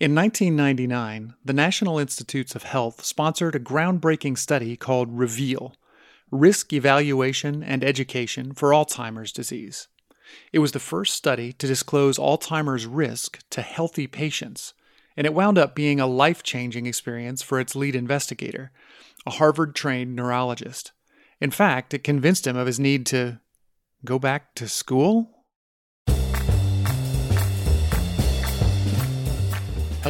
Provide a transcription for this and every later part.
In 1999, the National Institutes of Health sponsored a groundbreaking study called REVEAL Risk Evaluation and Education for Alzheimer's Disease. It was the first study to disclose Alzheimer's risk to healthy patients, and it wound up being a life changing experience for its lead investigator, a Harvard trained neurologist. In fact, it convinced him of his need to go back to school?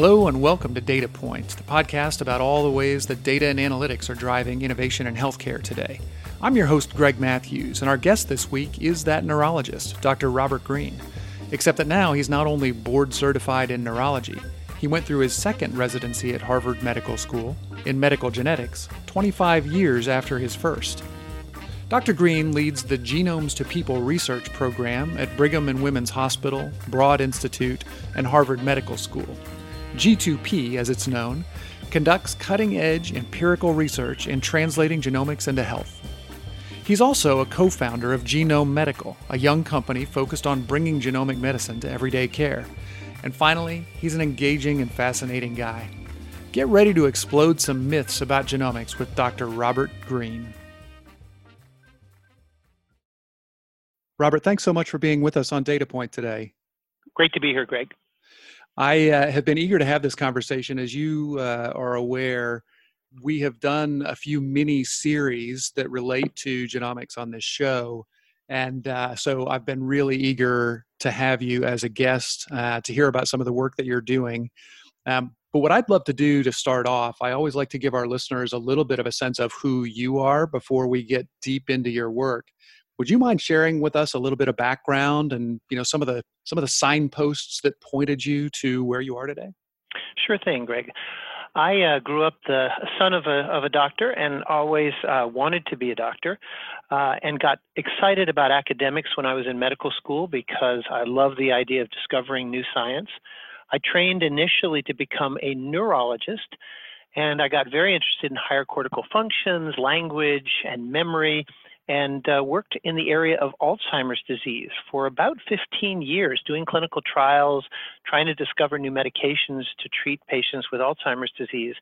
Hello, and welcome to Data Points, the podcast about all the ways that data and analytics are driving innovation in healthcare today. I'm your host, Greg Matthews, and our guest this week is that neurologist, Dr. Robert Green. Except that now he's not only board certified in neurology, he went through his second residency at Harvard Medical School in medical genetics 25 years after his first. Dr. Green leads the Genomes to People research program at Brigham and Women's Hospital, Broad Institute, and Harvard Medical School. G2P, as it's known, conducts cutting edge empirical research in translating genomics into health. He's also a co founder of Genome Medical, a young company focused on bringing genomic medicine to everyday care. And finally, he's an engaging and fascinating guy. Get ready to explode some myths about genomics with Dr. Robert Green. Robert, thanks so much for being with us on Data Point today. Great to be here, Greg. I uh, have been eager to have this conversation. As you uh, are aware, we have done a few mini series that relate to genomics on this show. And uh, so I've been really eager to have you as a guest uh, to hear about some of the work that you're doing. Um, but what I'd love to do to start off, I always like to give our listeners a little bit of a sense of who you are before we get deep into your work. Would you mind sharing with us a little bit of background and you know some of the some of the signposts that pointed you to where you are today? Sure thing, Greg. I uh, grew up the son of a of a doctor and always uh, wanted to be a doctor, uh, and got excited about academics when I was in medical school because I love the idea of discovering new science. I trained initially to become a neurologist, and I got very interested in higher cortical functions, language, and memory and uh, worked in the area of Alzheimer's disease for about 15 years, doing clinical trials, trying to discover new medications to treat patients with Alzheimer's disease.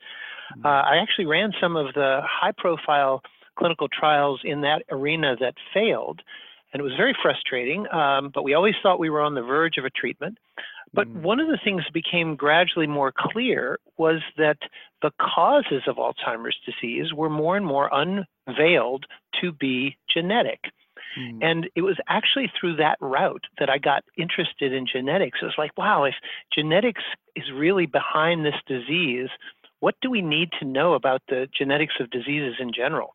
Mm-hmm. Uh, I actually ran some of the high profile clinical trials in that arena that failed. And it was very frustrating, um, but we always thought we were on the verge of a treatment. But mm. one of the things that became gradually more clear was that the causes of Alzheimer's disease were more and more unveiled to be genetic. Mm. And it was actually through that route that I got interested in genetics. It was like, wow, if genetics is really behind this disease, what do we need to know about the genetics of diseases in general?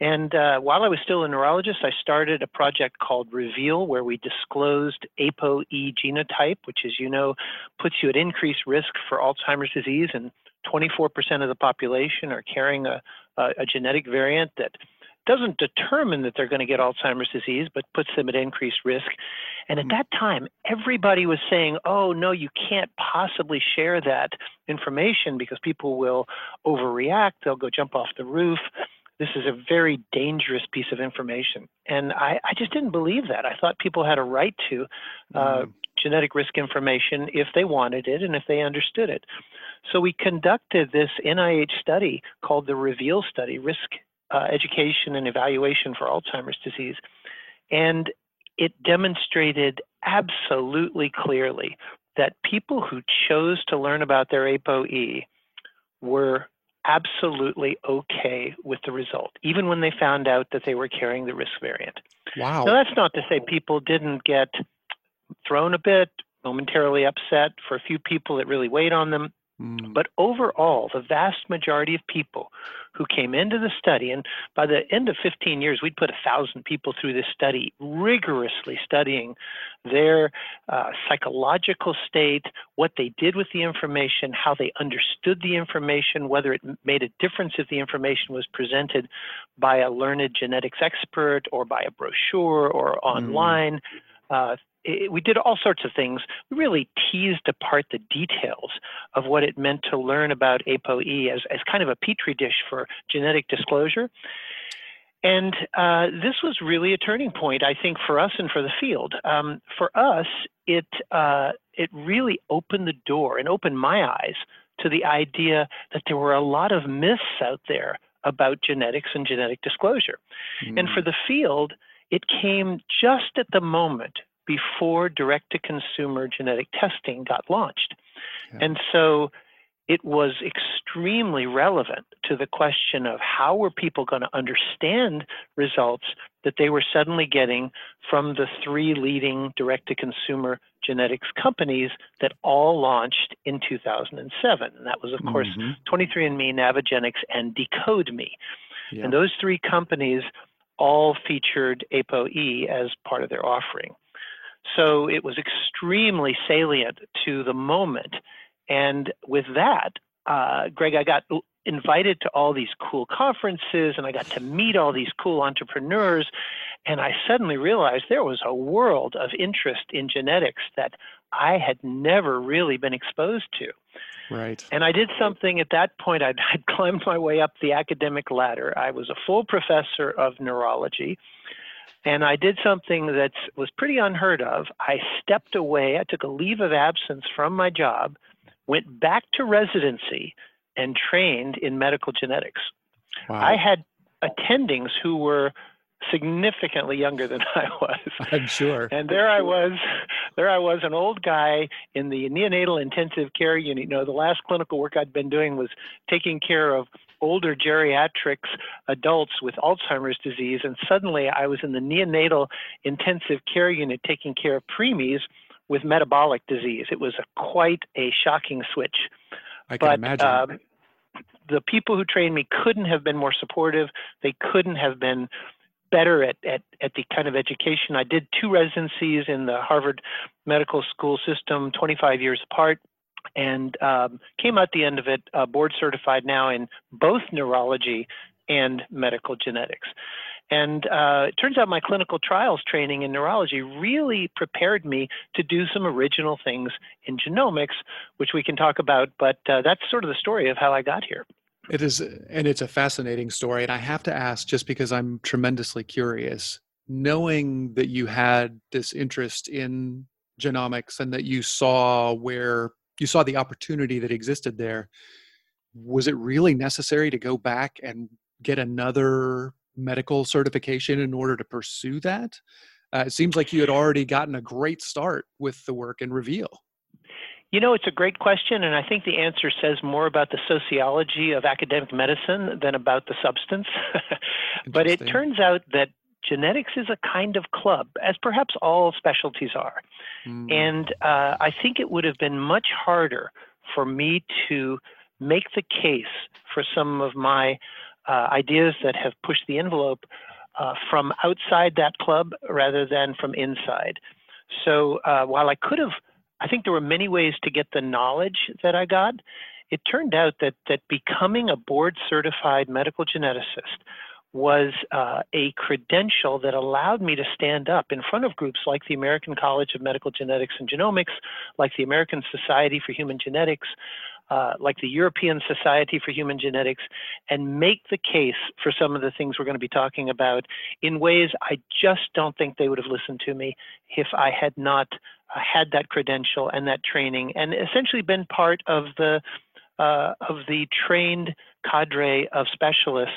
And uh, while I was still a neurologist, I started a project called Reveal, where we disclosed ApoE genotype, which, as you know, puts you at increased risk for Alzheimer's disease. And 24% of the population are carrying a, a, a genetic variant that doesn't determine that they're going to get Alzheimer's disease, but puts them at increased risk. And at hmm. that time, everybody was saying, oh, no, you can't possibly share that information because people will overreact, they'll go jump off the roof this is a very dangerous piece of information. And I, I just didn't believe that. I thought people had a right to uh, mm. genetic risk information if they wanted it and if they understood it. So we conducted this NIH study called the REVEAL study, Risk uh, Education and Evaluation for Alzheimer's Disease. And it demonstrated absolutely clearly that people who chose to learn about their ApoE were absolutely okay with the result, even when they found out that they were carrying the risk variant. Wow. Now, that's not to say people didn't get thrown a bit, momentarily upset. For a few people, it really weighed on them. Mm. But overall, the vast majority of people who came into the study, and by the end of 15 years, we'd put a thousand people through this study, rigorously studying their uh, psychological state, what they did with the information, how they understood the information, whether it made a difference if the information was presented by a learned genetics expert or by a brochure or mm. online. Mm. Uh, it, we did all sorts of things. We really teased apart the details of what it meant to learn about ApoE as, as kind of a petri dish for genetic disclosure. And uh, this was really a turning point, I think, for us and for the field. Um, for us, it uh, it really opened the door and opened my eyes to the idea that there were a lot of myths out there about genetics and genetic disclosure. Mm. And for the field, it came just at the moment before direct to consumer genetic testing got launched. Yeah. And so it was extremely relevant to the question of how were people going to understand results that they were suddenly getting from the three leading direct to consumer genetics companies that all launched in 2007 and that was of mm-hmm. course 23andme navigenics and decodeme yeah. and those three companies all featured apoe as part of their offering so it was extremely salient to the moment and with that, uh, Greg, I got invited to all these cool conferences and I got to meet all these cool entrepreneurs. And I suddenly realized there was a world of interest in genetics that I had never really been exposed to. Right. And I did something at that point. I'd, I'd climbed my way up the academic ladder. I was a full professor of neurology. And I did something that was pretty unheard of. I stepped away. I took a leave of absence from my job went back to residency and trained in medical genetics. Wow. I had attendings who were significantly younger than I was. I'm sure. And there I was, there I was, an old guy in the neonatal intensive care unit. You know, the last clinical work I'd been doing was taking care of older geriatrics adults with Alzheimer's disease, and suddenly I was in the neonatal intensive care unit taking care of preemies with metabolic disease. It was a, quite a shocking switch. I can but, imagine. Um, the people who trained me couldn't have been more supportive. They couldn't have been better at, at, at the kind of education. I did two residencies in the Harvard Medical School system, 25 years apart, and um, came out the end of it uh, board certified now in both neurology and medical genetics. And uh, it turns out my clinical trials training in neurology really prepared me to do some original things in genomics, which we can talk about. But uh, that's sort of the story of how I got here. It is, and it's a fascinating story. And I have to ask, just because I'm tremendously curious, knowing that you had this interest in genomics and that you saw where you saw the opportunity that existed there, was it really necessary to go back and get another medical certification in order to pursue that? Uh, it seems like you had already gotten a great start with the work in Reveal. You know, it's a great question, and I think the answer says more about the sociology of academic medicine than about the substance. but it turns out that genetics is a kind of club, as perhaps all specialties are. Mm. And uh, I think it would have been much harder for me to make the case for some of my uh, ideas that have pushed the envelope uh, from outside that club rather than from inside. So uh, while I could have, I think there were many ways to get the knowledge that I got. It turned out that that becoming a board certified medical geneticist was uh, a credential that allowed me to stand up in front of groups like the American College of Medical Genetics and Genomics, like the American Society for Human Genetics, uh, like the European Society for Human Genetics, and make the case for some of the things we're going to be talking about in ways I just don't think they would have listened to me if I had not uh, had that credential and that training, and essentially been part of the uh, of the trained cadre of specialists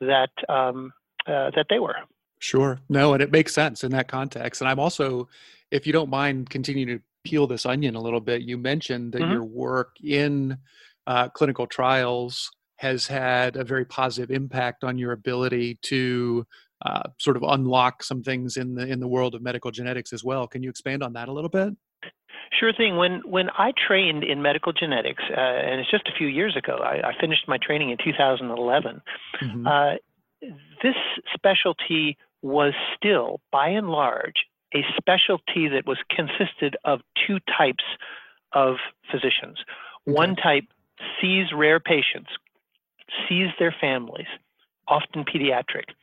that um, uh, that they were. Sure. No, and it makes sense in that context. And I'm also, if you don't mind, continuing to peel this onion a little bit. You mentioned that mm-hmm. your work in uh, clinical trials has had a very positive impact on your ability to uh, sort of unlock some things in the in the world of medical genetics as well. Can you expand on that a little bit? Sure thing. When when I trained in medical genetics, uh, and it's just a few years ago, I, I finished my training in 2011. Mm-hmm. Uh, this specialty was still, by and large, a specialty that was consisted of two types of physicians. Okay. One type sees rare patients, sees their families, often pediatric,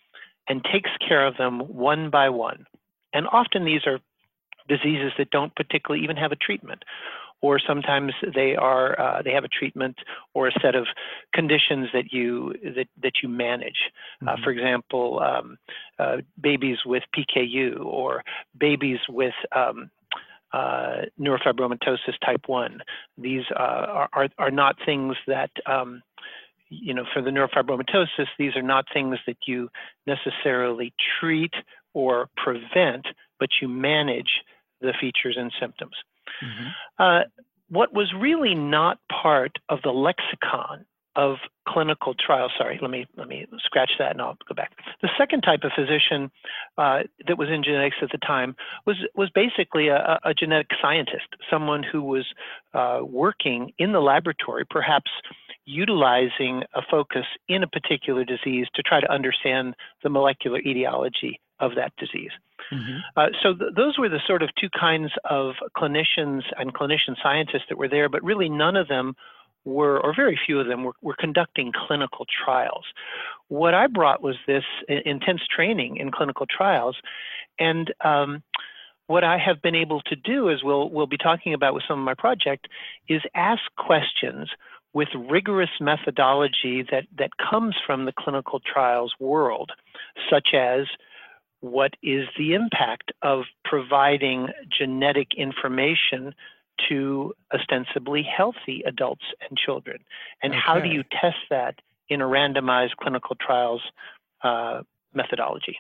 and takes care of them one by one. And often these are diseases that don't particularly even have a treatment. or sometimes they are uh, they have a treatment or a set of conditions that you that that you manage. Uh, mm-hmm. Uh, for example, um, uh, babies with PKU or babies with um, uh, neurofibromatosis type 1. These uh, are, are, are, not things that, um, you know, for the neurofibromatosis, these are not things that you necessarily treat or prevent, but you manage the features and symptoms. Mm-hmm. Uh, what was really not part of the lexicon of clinical trials. Sorry, let me let me scratch that and I'll go back. The second type of physician uh, that was in genetics at the time was was basically a, a genetic scientist, someone who was uh, working in the laboratory, perhaps utilizing a focus in a particular disease to try to understand the molecular etiology of that disease. Mm-hmm. Uh, so th- those were the sort of two kinds of clinicians and clinician scientists that were there, but really none of them were, or very few of them, were, were conducting clinical trials. What I brought was this intense training in clinical trials, and um, what I have been able to do, as we'll we'll be talking about with some of my project, is ask questions with rigorous methodology that that comes from the clinical trials world, such as what is the impact of providing genetic information to ostensibly healthy adults and children? And okay. how do you test that in a randomized clinical trials uh, methodology?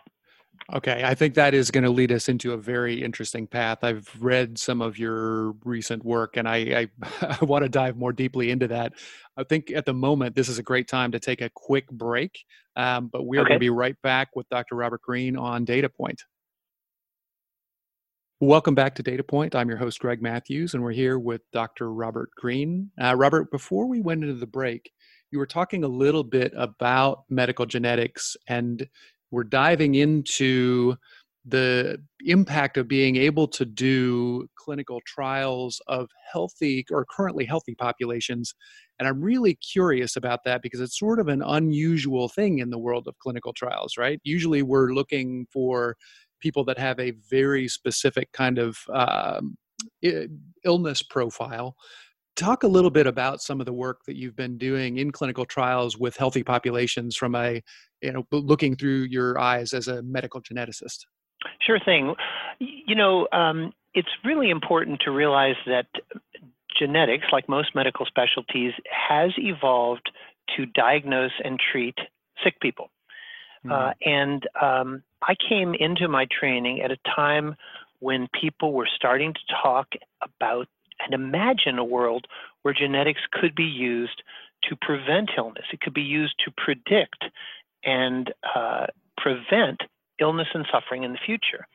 Okay, I think that is going to lead us into a very interesting path. I've read some of your recent work and I, I, I, want to dive more deeply into that. I think at the moment, this is a great time to take a quick break, um, but we're okay. going to be right back with Dr. Robert Green on Data Point. Welcome back to Data Point. I'm your host, Greg Matthews, and we're here with Dr. Robert Green. Uh, Robert, before we went into the break, you were talking a little bit about medical genetics, and we're diving into the impact of being able to do clinical trials of healthy or currently healthy populations. And I'm really curious about that because it's sort of an unusual thing in the world of clinical trials, right? Usually we're looking for people that have a very specific kind of um, illness profile. Talk a little bit about some of the work that you've been doing in clinical trials with healthy populations from a, you know, looking through your eyes as a medical geneticist. Sure thing. You know, um, it's really important to realize that genetics, like most medical specialties, has evolved to diagnose and treat sick people. Mm-hmm. Uh, and um, I came into my training at a time when people were starting to talk about and imagine a world where genetics could be used to prevent illness. It could be used to predict and uh, prevent illness and suffering in the future.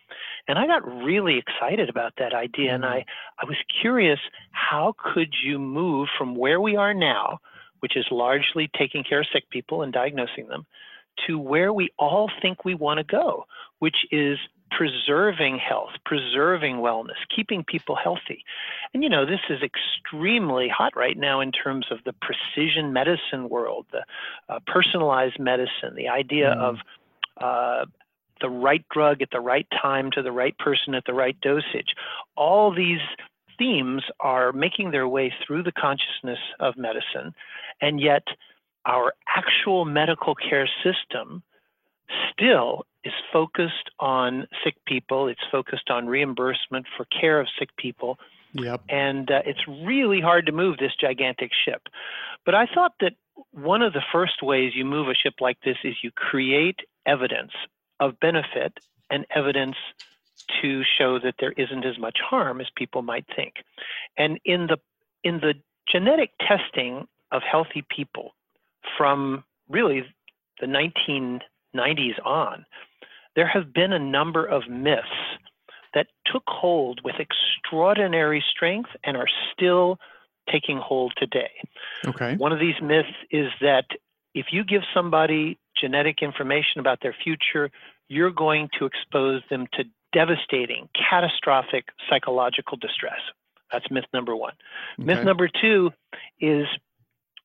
And I got really excited about that idea. And I, mm-hmm. I was curious how could you move from where we are now, which is largely taking care of sick people and diagnosing them, to where we all think we want to go, which is preserving health, preserving wellness, keeping people healthy. And you know, this is extremely hot right now in terms of the precision medicine world, the uh, personalized medicine, the idea mm. of uh, the right drug at the right time to the right person at the right dosage. All these themes are making their way through the consciousness of medicine, and yet our actual medical care system still is focused on sick people. It's focused on reimbursement for care of sick people. Yep. And uh, it's really hard to move this gigantic ship. But I thought that one of the first ways you move a ship like this is you create evidence of benefit and evidence to show that there isn't as much harm as people might think. And in the in the genetic testing of healthy people, from really the 1990s on, there have been a number of myths that took hold with extraordinary strength and are still taking hold today. Okay. One of these myths is that if you give somebody genetic information about their future, you're going to expose them to devastating, catastrophic psychological distress. That's myth number one. Okay. Myth number two is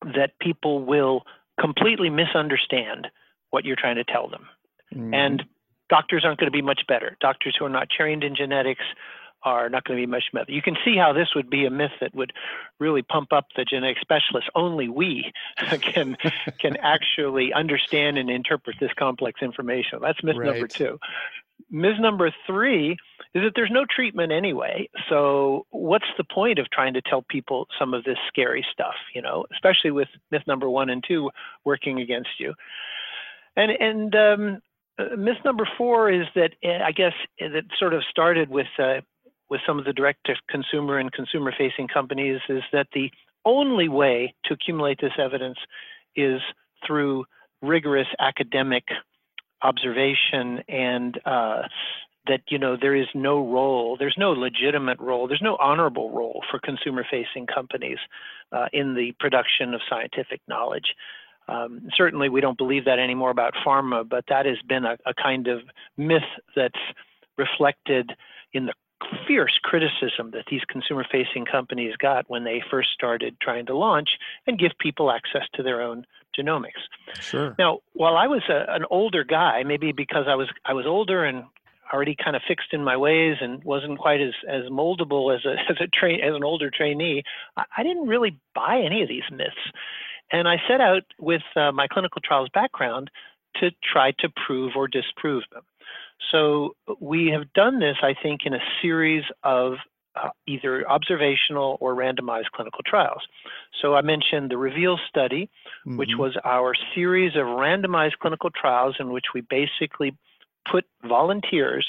that people will completely misunderstand what you're trying to tell them. Mm. And doctors aren't going to be much better. Doctors who are not trained in genetics are not going to be much better. You can see how this would be a myth that would really pump up the genetic specialists. Only we can can actually understand and interpret this complex information. That's myth right. number two. Myth number three is that there's no treatment anyway. So what's the point of trying to tell people some of this scary stuff? You know, especially with myth number one and two working against you. And and um, uh, myth number four is that uh, I guess that sort of started with uh, with some of the direct to consumer and consumer facing companies is that the only way to accumulate this evidence is through rigorous academic observation and uh, that you know there is no role there's no legitimate role there's no honorable role for consumer facing companies uh, in the production of scientific knowledge um, certainly we don't believe that anymore about pharma but that has been a, a kind of myth that's reflected in the fierce criticism that these consumer facing companies got when they first started trying to launch and give people access to their own genomics. Sure. Now, while I was a, an older guy, maybe because I was I was older and already kind of fixed in my ways and wasn't quite as as moldable as a as a train as an older trainee, I, I didn't really buy any of these myths. And I set out with uh, my clinical trials background to try to prove or disprove them. So we have done this, I think, in a series of uh, either observational or randomized clinical trials. So I mentioned the REVEAL study, mm-hmm. which was our series of randomized clinical trials in which we basically put volunteers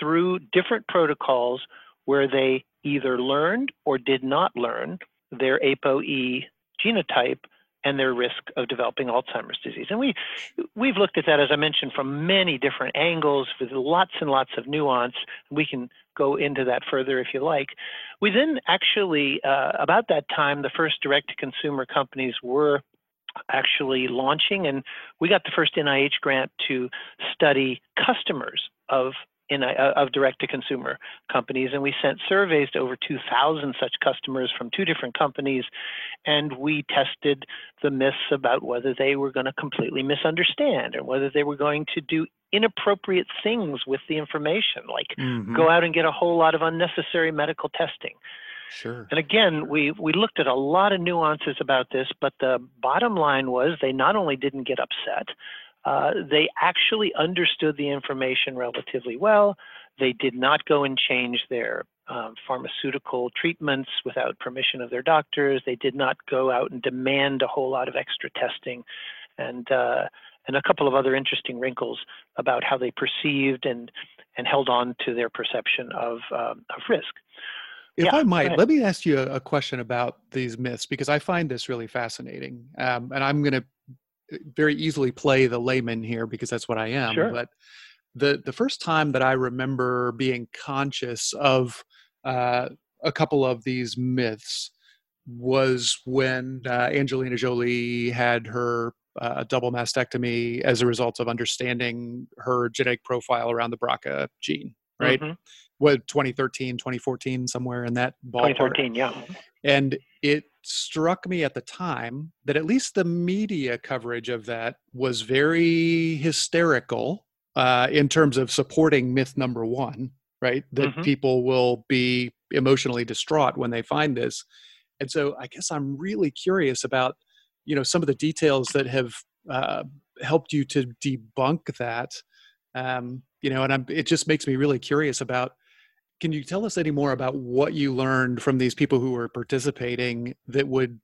through different protocols where they either learned or did not learn their ApoE genotype and their risk of developing Alzheimer's disease. And we we've looked at that, as I mentioned, from many different angles with lots and lots of nuance. We can go into that further if you like. We then actually, uh, about that time, the first direct-to-consumer companies were actually launching, and we got the first NIH grant to study customers of in a, of direct to consumer companies. And we sent surveys to over 2,000 such customers from two different companies. And we tested the myths about whether they were going to completely misunderstand or whether they were going to do inappropriate things with the information, like mm-hmm. go out and get a whole lot of unnecessary medical testing. Sure. And again, we, we looked at a lot of nuances about this, but the bottom line was they not only didn't get upset, uh, they actually understood the information relatively well. They did not go and change their um, pharmaceutical treatments without permission of their doctors. They did not go out and demand a whole lot of extra testing, and uh, and a couple of other interesting wrinkles about how they perceived and and held on to their perception of um, of risk. If yeah, I might, let me ask you a, a, question about these myths because I find this really fascinating, um, and I'm going to very easily play the layman here because that's what I am. Sure. But the the first time that I remember being conscious of uh, a couple of these myths was when uh, Angelina Jolie had her uh, double mastectomy as a result of understanding her genetic profile around the BRCA gene, right? Mm-hmm. What 2013, 2014, somewhere in that ballpark. 2013, yeah. And it struck me at the time that at least the media coverage of that was very hysterical uh, in terms of supporting myth number one, right? That mm-hmm. people will be emotionally distraught when they find this. And so I guess I'm really curious about, you know, some of the details that have uh, helped you to debunk that. Um, you know, and I'm, it just makes me really curious about can you tell us any more about what you learned from these people who were participating that would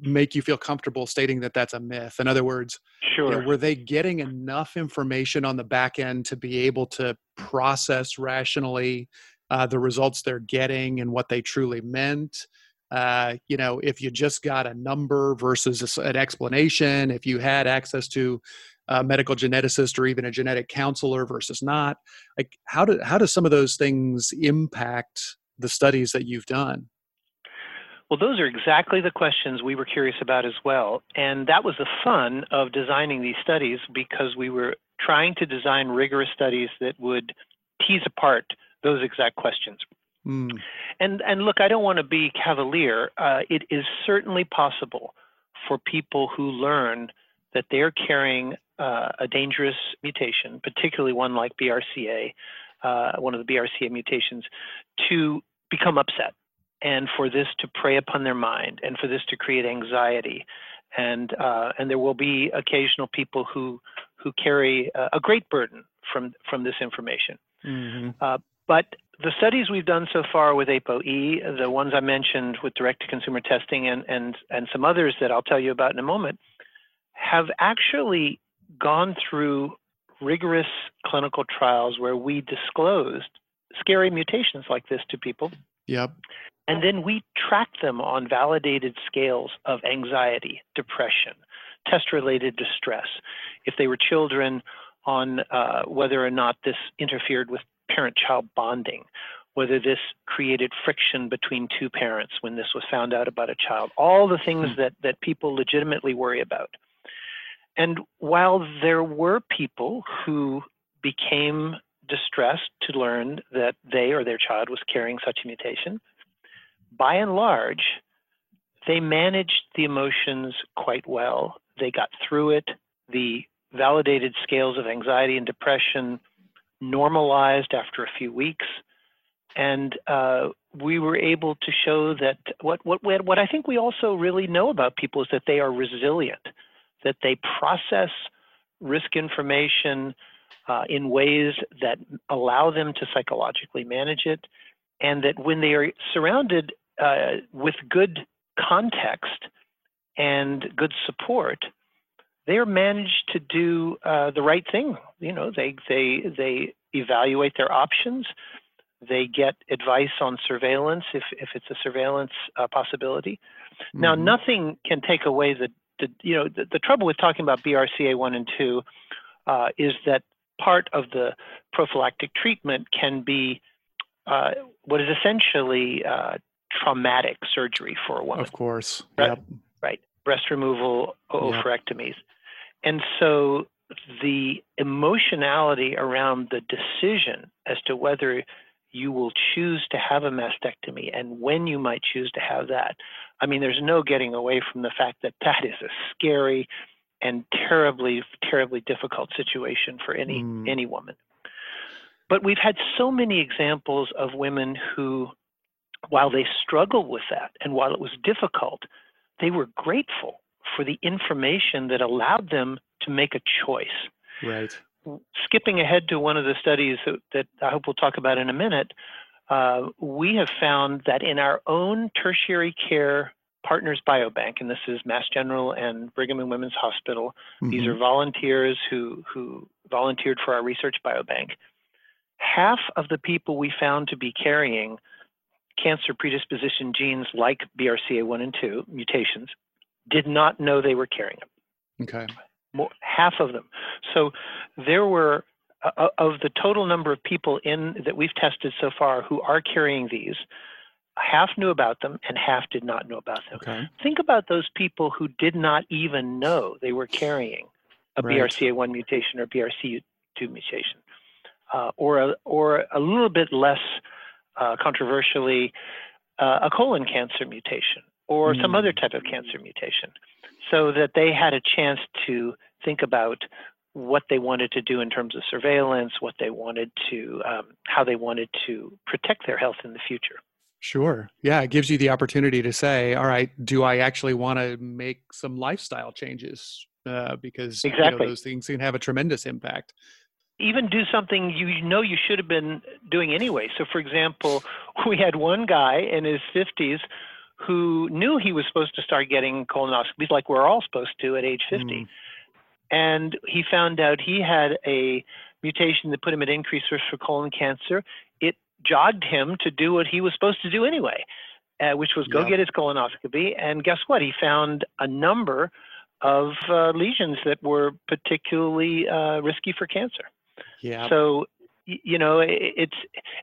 make you feel comfortable stating that that's a myth? In other words, sure. You know, were they getting enough information on the back end to be able to process rationally uh, the results they're getting and what they truly meant? Uh, you know, if you just got a number versus an explanation, if you had access to a medical geneticist or even a genetic counselor versus not like how do how do some of those things impact the studies that you've done well, those are exactly the questions we were curious about as well. And that was the fun of designing these studies because we were trying to design rigorous studies that would tease apart those exact questions. Mm. And, and look, I don't want to be cavalier. Uh, it is certainly possible for people who learn that they're carrying uh, a dangerous mutation, particularly one like BRCA, uh, one of the BRCA mutations, to become upset and for this to prey upon their mind and for this to create anxiety. And, uh, and there will be occasional people who, who carry a great burden from, from this information. Mm-hmm. Uh, but the studies we've done so far with ApoE, the ones I mentioned with direct to consumer testing and, and, and some others that I'll tell you about in a moment, have actually gone through rigorous clinical trials where we disclosed scary mutations like this to people. Yep. And then we track them on validated scales of anxiety, depression, test related distress. If they were children, on uh, whether or not this interfered with parent child bonding, whether this created friction between two parents when this was found out about a child, all the things hmm. that, that people legitimately worry about. And while there were people who became distressed to learn that they or their child was carrying such a mutation, by and large, they managed the emotions quite well. They got through it. The validated scales of anxiety and depression normalized after a few weeks. And uh, we were able to show that what, what, what I think we also really know about people is that they are resilient, that they process risk information uh, in ways that allow them to psychologically manage it, and that when they are surrounded uh, with good context and good support, they're managed to do uh, the right thing. You know, they they they evaluate their options. They get advice on surveillance if if it's a surveillance uh, possibility. Mm-hmm. Now, nothing can take away the, the you know the, the, trouble with talking about BRCA one and two uh, is that part of the prophylactic treatment can be uh, what is essentially uh, traumatic surgery for a woman. Of course. Yep. Right. Breast removal, oophorectomies. Yep. And so the emotionality around the decision as to whether you will choose to have a mastectomy and when you might choose to have that. I mean, there's no getting away from the fact that that is a scary and terribly, terribly difficult situation for any mm. any woman. But we've had so many examples of women who while they struggled with that and while it was difficult, they were grateful for the information that allowed them to make a choice. Right. Skipping ahead to one of the studies that, that I hope we'll talk about in a minute, uh, we have found that in our own tertiary care partners biobank, and this is Mass General and Brigham and Women's Hospital. Mm-hmm. These are volunteers who who volunteered for our research biobank. Half of the people we found to be carrying cancer predisposition genes like BRCA1 and 2 mutations did not know they were carrying them. Okay. More, half of them. So there were uh, uh, of the total number of people in that we've tested so far who are carrying these, half knew about them and half did not know about them. Okay. Think about those people who did not even know they were carrying a right. BRCA1 mutation or BRCA2 mutation, uh, or a, or a little bit less uh, controversially, uh, a colon cancer mutation or mm. some other type of cancer mutation, so that they had a chance to think about what they wanted to do in terms of surveillance, what they wanted to, um, how they wanted to protect their health in the future. Sure. Yeah, it gives you the opportunity to say, all right, do I actually want to make some lifestyle changes? Uh, because exactly. you know, those things can have a tremendous impact even do something you know you should have been doing anyway. So, for example, we had one guy in his 50s who knew he was supposed to start getting colonoscopies like we're all supposed to at age 50. Mm. And he found out he had a mutation that put him at increased risk for colon cancer. It jogged him to do what he was supposed to do anyway, uh, which was go get his colonoscopy. And guess what? He found a number of uh, lesions that were particularly uh, risky for cancer. Yeah. So you know it's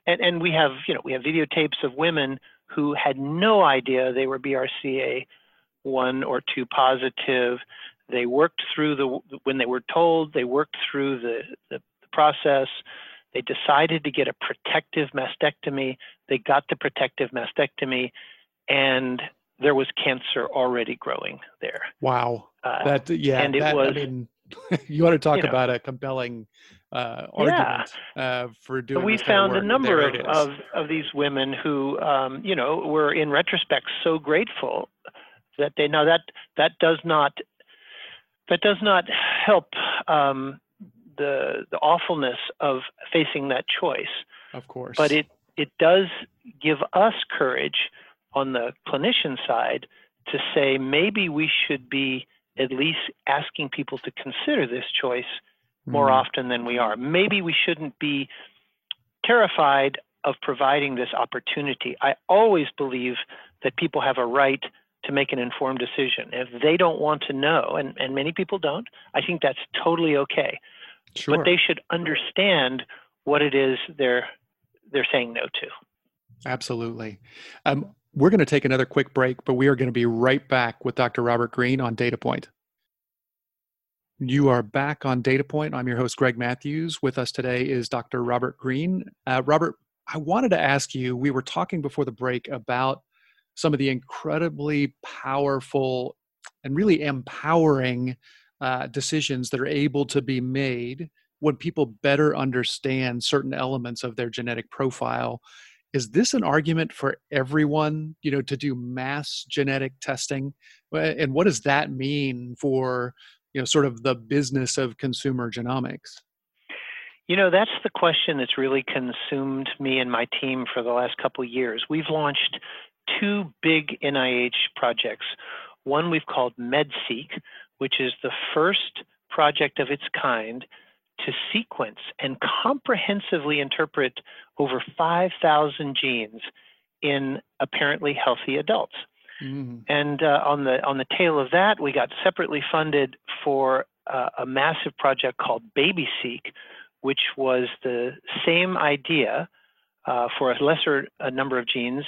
and, and we have you know we have videotapes of women who had no idea they were BRCA one or two positive. They worked through the when they were told they worked through the, the, the process. They decided to get a protective mastectomy. They got the protective mastectomy, and there was cancer already growing there. Wow. Uh, that yeah. And it was. I mean, you want to talk you know, about a compelling uh, argument yeah. uh, for doing. We found a number of, of, of these women who, um, you know, were in retrospect so grateful that they now that that does not that does not help um, the the awfulness of facing that choice. Of course, but it it does give us courage on the clinician side to say maybe we should be at least asking people to consider this choice more mm. often than we are. Maybe we shouldn't be terrified of providing this opportunity. I always believe that people have a right to make an informed decision. If they don't want to know, and, and many people don't, I think that's totally okay. Sure. But they should understand what it is they're they're saying no to. Absolutely. Um, we're going to take another quick break, but we are going to be right back with Dr. Robert Green on Data Point. You are back on Data Point. I'm your host, Greg Matthews. With us today is Dr. Robert Green. Uh, Robert, I wanted to ask you we were talking before the break about some of the incredibly powerful and really empowering uh, decisions that are able to be made when people better understand certain elements of their genetic profile is this an argument for everyone you know to do mass genetic testing? And what does that mean for you know sort of the business of consumer genomics? You know that's the question that's really consumed me and my team for the last couple of years. We've launched two big nih projects. One we've called MedSeq which is the first project of its kind to sequence and comprehensively interpret over 5,000 genes in apparently healthy adults. Mm-hmm. And uh, on the on the tail of that, we got separately funded for uh, a massive project called BabySeq, which was the same idea uh, for a lesser uh, number of genes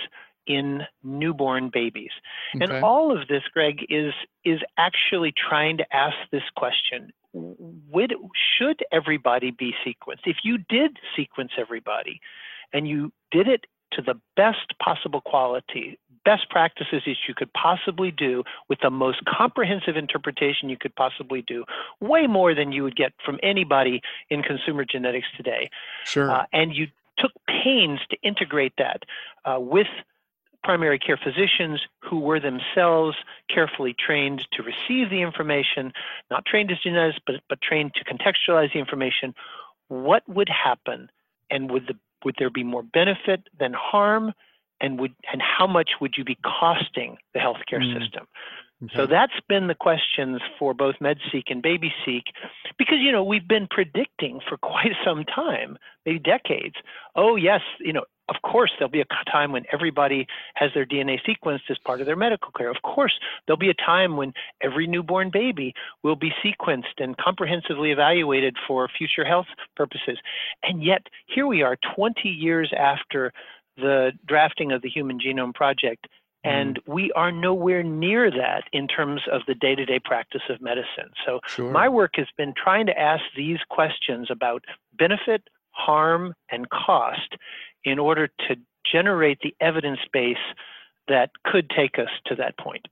in newborn babies. Okay. And all of this, Greg, is is actually trying to ask this question: would, Should everybody be sequenced? If you did sequence everybody, and you did it to the best possible quality, best practices that you could possibly do with the most comprehensive interpretation you could possibly do, way more than you would get from anybody in consumer genetics today. Sure. Uh, and you took pains to integrate that uh, with primary care physicians who were themselves carefully trained to receive the information, not trained as geneticists, but, but trained to contextualize the information, what would happen and would, the, would there be more benefit than harm? And, would, and how much would you be costing the healthcare mm. system? Okay. So that's been the questions for both MedSeq and BabySeq, because you know we've been predicting for quite some time, maybe decades. Oh yes, you know of course, there'll be a time when everybody has their DNA sequenced as part of their medical care. Of course, there'll be a time when every newborn baby will be sequenced and comprehensively evaluated for future health purposes. And yet, here we are 20 years after the drafting of the Human Genome Project, and mm. we are nowhere near that in terms of the day to day practice of medicine. So, sure. my work has been trying to ask these questions about benefit, harm, and cost in order to generate the evidence base that could take us to that point.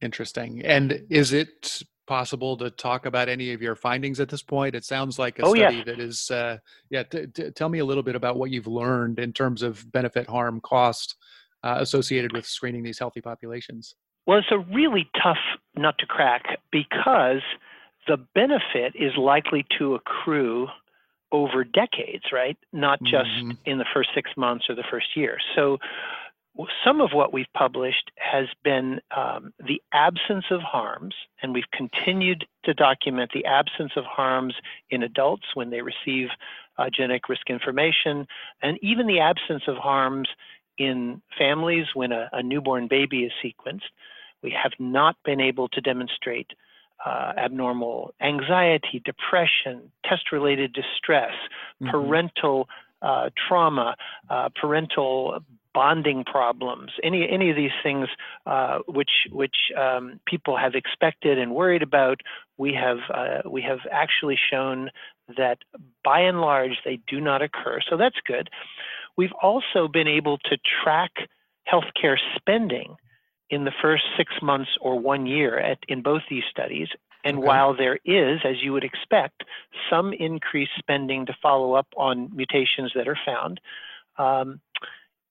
Interesting. And is it possible to talk about any of your findings at this point? It sounds like a oh, study yes. that is, uh, yeah, t- t- tell me a little bit about what you've learned in terms of benefit, harm, cost uh, associated with screening these healthy populations. Well, it's a really tough nut to crack because the benefit is likely to accrue over decades, right? Not just mm-hmm. in the first six months or the first year. So, some of what we've published has been um, the absence of harms, and we've continued to document the absence of harms in adults when they receive uh, genetic risk information, and even the absence of harms in families when a, a newborn baby is sequenced. We have not been able to demonstrate uh, abnormal anxiety, depression, test related distress, mm-hmm. parental uh, trauma, uh, parental bonding problems, any any of these things uh, which which um, people have expected and worried about, we have uh, we have actually shown that by and large they do not occur. So that's good. We've also been able to track healthcare spending in the first six months or one year at, in both these studies. And Okay. while there is, as you would expect, some increased spending to follow up on mutations that are found, um,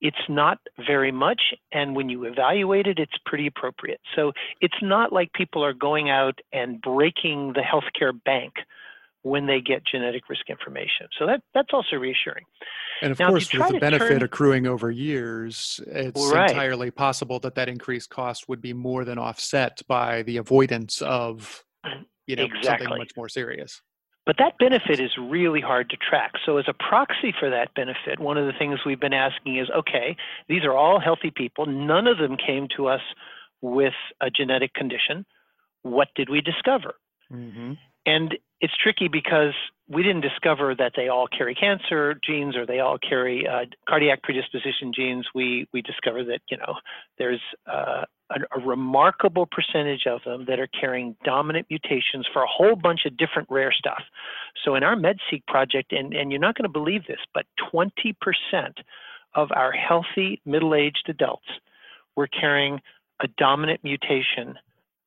it's not very much. And when you evaluate it, it's pretty appropriate. So it's not like people are going out and breaking the healthcare bank when they get genetic risk information. So that, that's also reassuring. And of Now, course, with the benefit turn- accruing over years, it's Right. entirely possible that that increased cost would be more than offset by the avoidance of, you know, something much more serious. But that benefit is really hard to track. So, as a proxy for that benefit, one of the things we've been asking is okay, these are all healthy people. None of them came to us with a genetic condition. What did we discover? Mm-hmm. And it's tricky because we didn't discover that they all carry cancer genes or they all carry uh, cardiac predisposition genes. We we discovered that you know there's uh, a, a remarkable percentage of them that are carrying dominant mutations for a whole bunch of different rare stuff. So in our MedSeq project, and and you're not going to believe this, but 20% of our healthy middle-aged adults were carrying a dominant mutation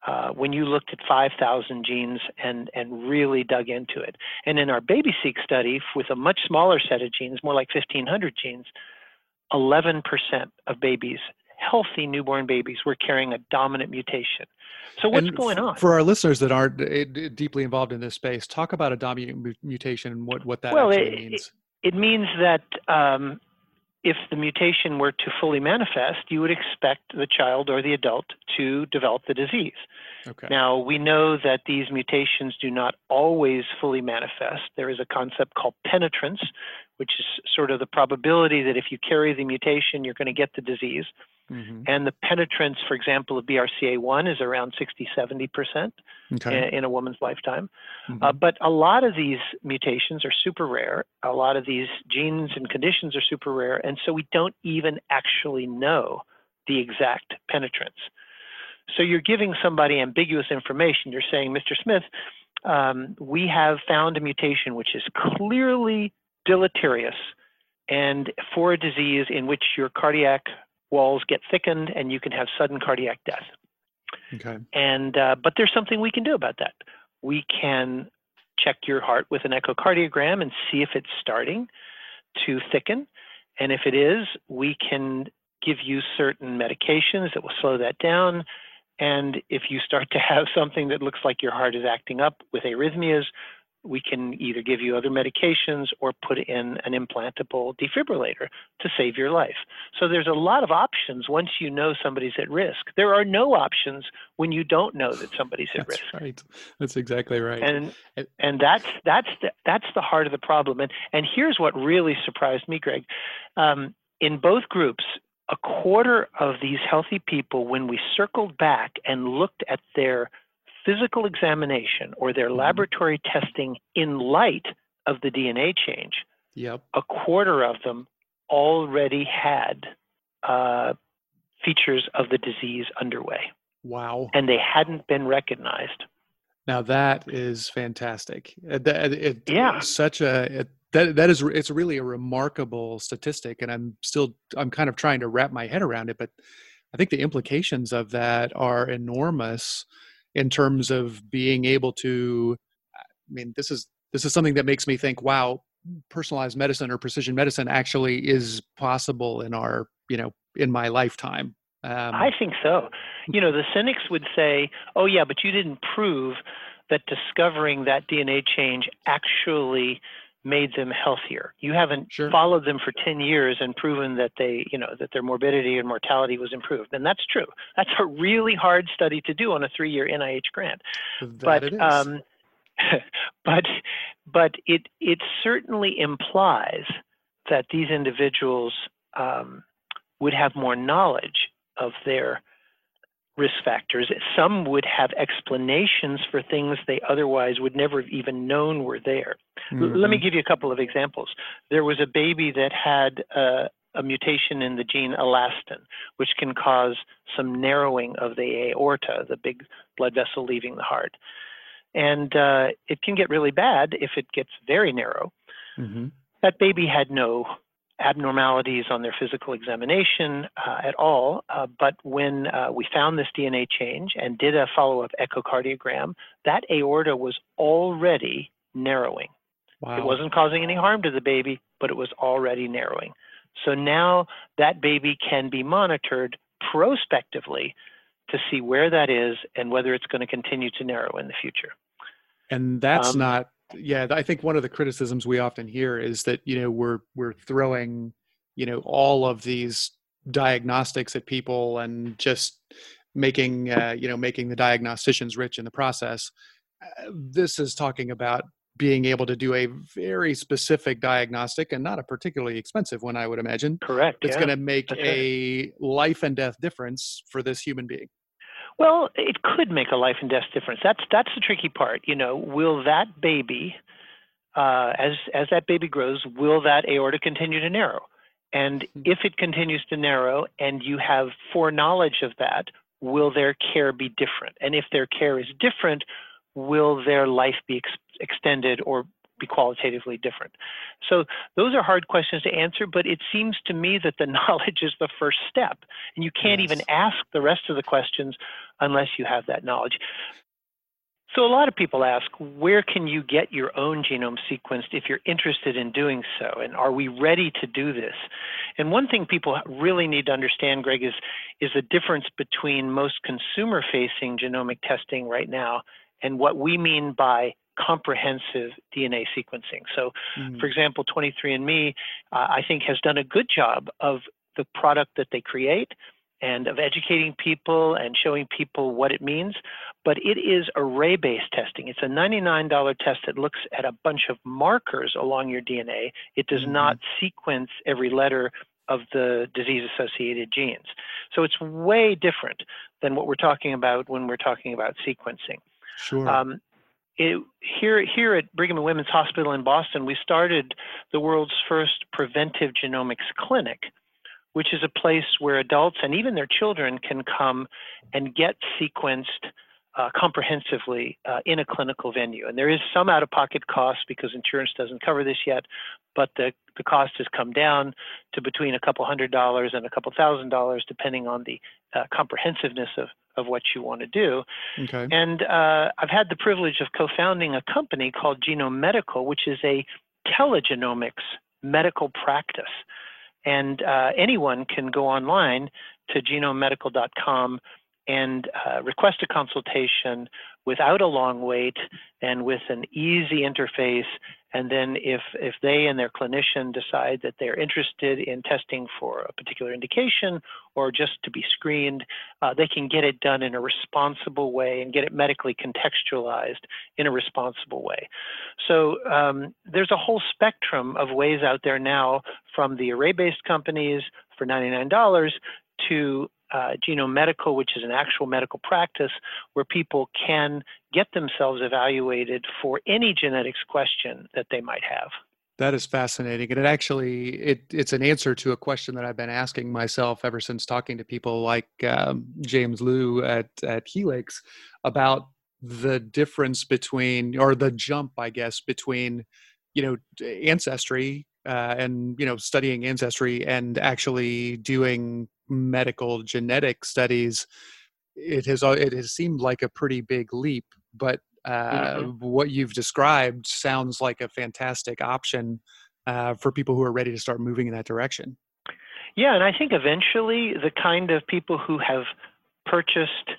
uh, when you looked at 5,000 genes and, and really dug into it. And in our BabySeq study, with a much smaller set of genes, more like 1,500 genes, 11% of babies, healthy newborn babies, were carrying a dominant mutation. So what's And going on? For our listeners that aren't uh, deeply involved in this space, talk about a dominant mutation and what, what that Well, actually it- means. it means that um, if the mutation were to fully manifest, you would expect the child or the adult to develop the disease. okay. Now, we know that these mutations do not always fully manifest. There is a concept called penetrance, which is sort of the probability that if you carry the mutation, you're going to get the disease. Hmm And the penetrance, for example, of BRCA1 is around 60, 70% Okay. in, in a woman's lifetime. Mhm. Uh, but a lot of these mutations are super rare. A lot of these genes and conditions are super rare. And so we don't even actually know the exact penetrance. So you're giving somebody ambiguous information. You're saying, Mr. Smith, um, we have found a mutation which is clearly deleterious and for a disease in which your cardiac walls get thickened and you can have sudden cardiac death. okay. And uh, but there's something we can do about that. We can check your heart with an echocardiogram and see if it's starting to thicken. And if it is, we can give you certain medications that will slow that down. And if you start to have something that looks like your heart is acting up with arrhythmias, we can either give you other medications or put in an implantable defibrillator to save your life. So there's a lot of options once you know somebody's at risk. There are no options when you don't know that somebody's at That's risk. right. That's exactly right. And It- and that's that's the, that's the heart of the problem. And and here's what really surprised me, Greg. Um, in both groups, a quarter of these healthy people, when we circled back and looked at their physical examination or their Mhm. laboratory testing in light of the DNA change, yep. a quarter of them already had uh, features of the disease underway, Wow. and they hadn't been recognized. Now that is fantastic. Uh, that- it- Yeah. such a it, that that is it's really a remarkable statistic, and I'm still I'm kind of trying to wrap my head around it. But I think the implications of that are enormous in terms of being able to. I mean, this is this is something that makes me think, wow, personalized medicine or precision medicine actually is possible in our you know in my lifetime. Um, I think so. You know, the cynics would say, oh, yeah, but you didn't prove that discovering that DNA change actually made them healthier. You haven't Sure. followed them for 10 years and proven that they, you know, that their morbidity and mortality was improved. And that's true. That's a really hard study to do on a three year NIH grant. that but um, but but it it certainly implies that these individuals um, would have more knowledge of their risk factors. Some would have explanations for things they otherwise would never have even known were there. L- Let me Mhm. give you a couple of examples. There was a baby that had uh, a mutation in the gene elastin, which can cause some narrowing of the aorta, the big blood vessel leaving the heart. And uh, it can get really bad if it gets very narrow. Mhm. That baby had no abnormalities on their physical examination uh, at all. Uh, but when uh, we found this DNA change and did a follow up echocardiogram, that aorta was already narrowing. Wow. It wasn't causing any harm to the baby, but it was already narrowing. So now that baby can be monitored prospectively to see where that is and whether it's going to continue to narrow in the future. And that's um, not yeah, I think one of the criticisms we often hear is that you know we're we're throwing you know all of these diagnostics at people and just making uh, you know making the diagnosticians rich in the process. Uh, this is talking about being able to do a very specific diagnostic and not a particularly expensive one, I would imagine. Correct. It's yeah. going to make That's a right. life and death difference for this human being. Well, it could make a life and death difference. That's that's the tricky part. You know, will that baby, uh, as as that baby grows, will that aorta continue to narrow? And hmm. if it continues to narrow, and you have foreknowledge of that, will their care be different? And if their care is different, will their life be ex- extended or be qualitatively different? So those are hard questions to answer, but it seems to me that the knowledge is the first step. And you can't yes. even ask the rest of the questions unless you have that knowledge. So a lot of people ask, where can you get your own genome sequenced if you're interested in doing so? And are we ready to do this? And one thing people really need to understand, Greg, is, is the difference between most consumer facing genomic testing right now and what we mean by comprehensive DNA sequencing. So, mm-hmm. for example, 23andMe, uh, I think, has done a good job of the product that they create and of educating people and showing people what it means. But it is array based testing. It's a $99 test that looks at a bunch of markers along your DNA. It does mm-hmm. not sequence every letter of the disease associated genes. So it's way different than what we're talking about when we're talking about sequencing. Sure. Um, it, here, here at Brigham and Women's Hospital in Boston, we started the world's first preventive genomics clinic, which is a place where adults and even their children can come and get sequenced uh, comprehensively uh, in a clinical venue. And there is some out of pocket cost because insurance doesn't cover this yet, but the, the cost has come down to between a couple hundred dollars and a couple thousand dollars, depending on the uh, comprehensiveness of, of what you want to do. Okay. And uh, I've had the privilege of co founding a company called Genome Medical, which is a telegenomics medical practice. And uh, anyone can go online to genomemedical.com and uh, request a consultation without a long wait and with an easy interface. And then if, if they and their clinician decide that they're interested in testing for a particular indication or just to be screened, uh, they can get it done in a responsible way and get it medically contextualized in a responsible way. So um, there's a whole spectrum of ways out there now from the array-based companies for $99 to uh, Genome Medical, which is an actual medical practice where people can get themselves evaluated for any genetics question that they might have. That is fascinating, and it actually it it's an answer to a question that I've been asking myself ever since talking to people like um, James Lu at at Helix about the difference between or the jump, I guess, between you know ancestry uh, and you know studying ancestry and actually doing medical genetic studies, it has it has seemed like a pretty big leap. But uh, mm-hmm. what you've described sounds like a fantastic option uh, for people who are ready to start moving in that direction. Yeah, and I think eventually the kind of people who have purchased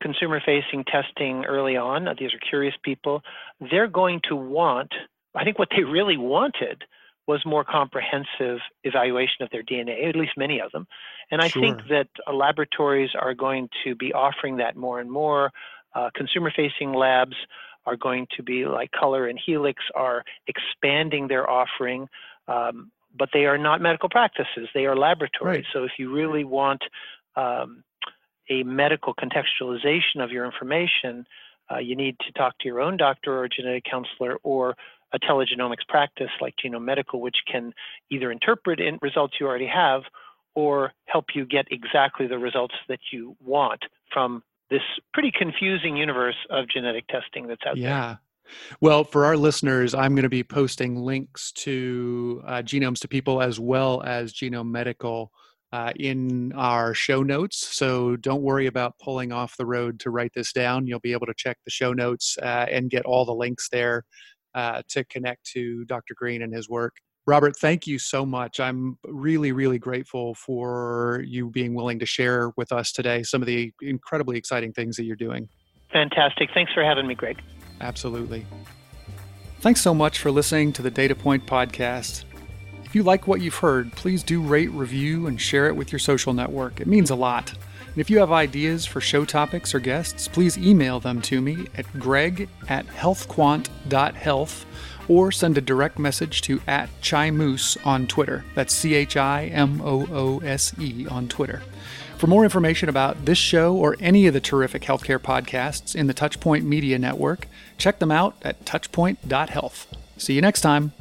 consumer facing testing early on, these are curious people, they're going to want, I think what they really wanted was more comprehensive evaluation of their DNA, at least many of them. And I sure. think that uh, laboratories are going to be offering that more and more. Uh, consumer facing labs are going to be like Color and Helix are expanding their offering, um, but they are not medical practices, they are laboratories. Right. So if you really want um, a medical contextualization of your information, uh, you need to talk to your own doctor or genetic counselor or a telegenomics practice like Genome Medical, which can either interpret in results you already have or help you get exactly the results that you want from this pretty confusing universe of genetic testing that's out yeah. there. Yeah. Well, for our listeners, I'm going to be posting links to uh, Genomes2People as well as Genome Medical uh, in our show notes. So don't worry about pulling off the road to write this down. You'll be able to check the show notes uh, and get all the links there uh, to connect to Dr. Green and his work. Robert, thank you so much. I'm really, really grateful for you being willing to share with us today some of the incredibly exciting things that you're doing. Fantastic. Thanks for having me, Greg. Absolutely. Thanks so much for listening to the Data Point podcast. If you like what you've heard, please do rate, review, and share it with your social network. It means a lot. And if you have ideas for show topics or guests, please email them to me at greg at healthquant.health or send a direct message to at Chimoose on Twitter. That's C H I M O O S E on Twitter. For more information about this show or any of the terrific healthcare podcasts in the Touchpoint Media Network, check them out at touchpoint.health. See you next time.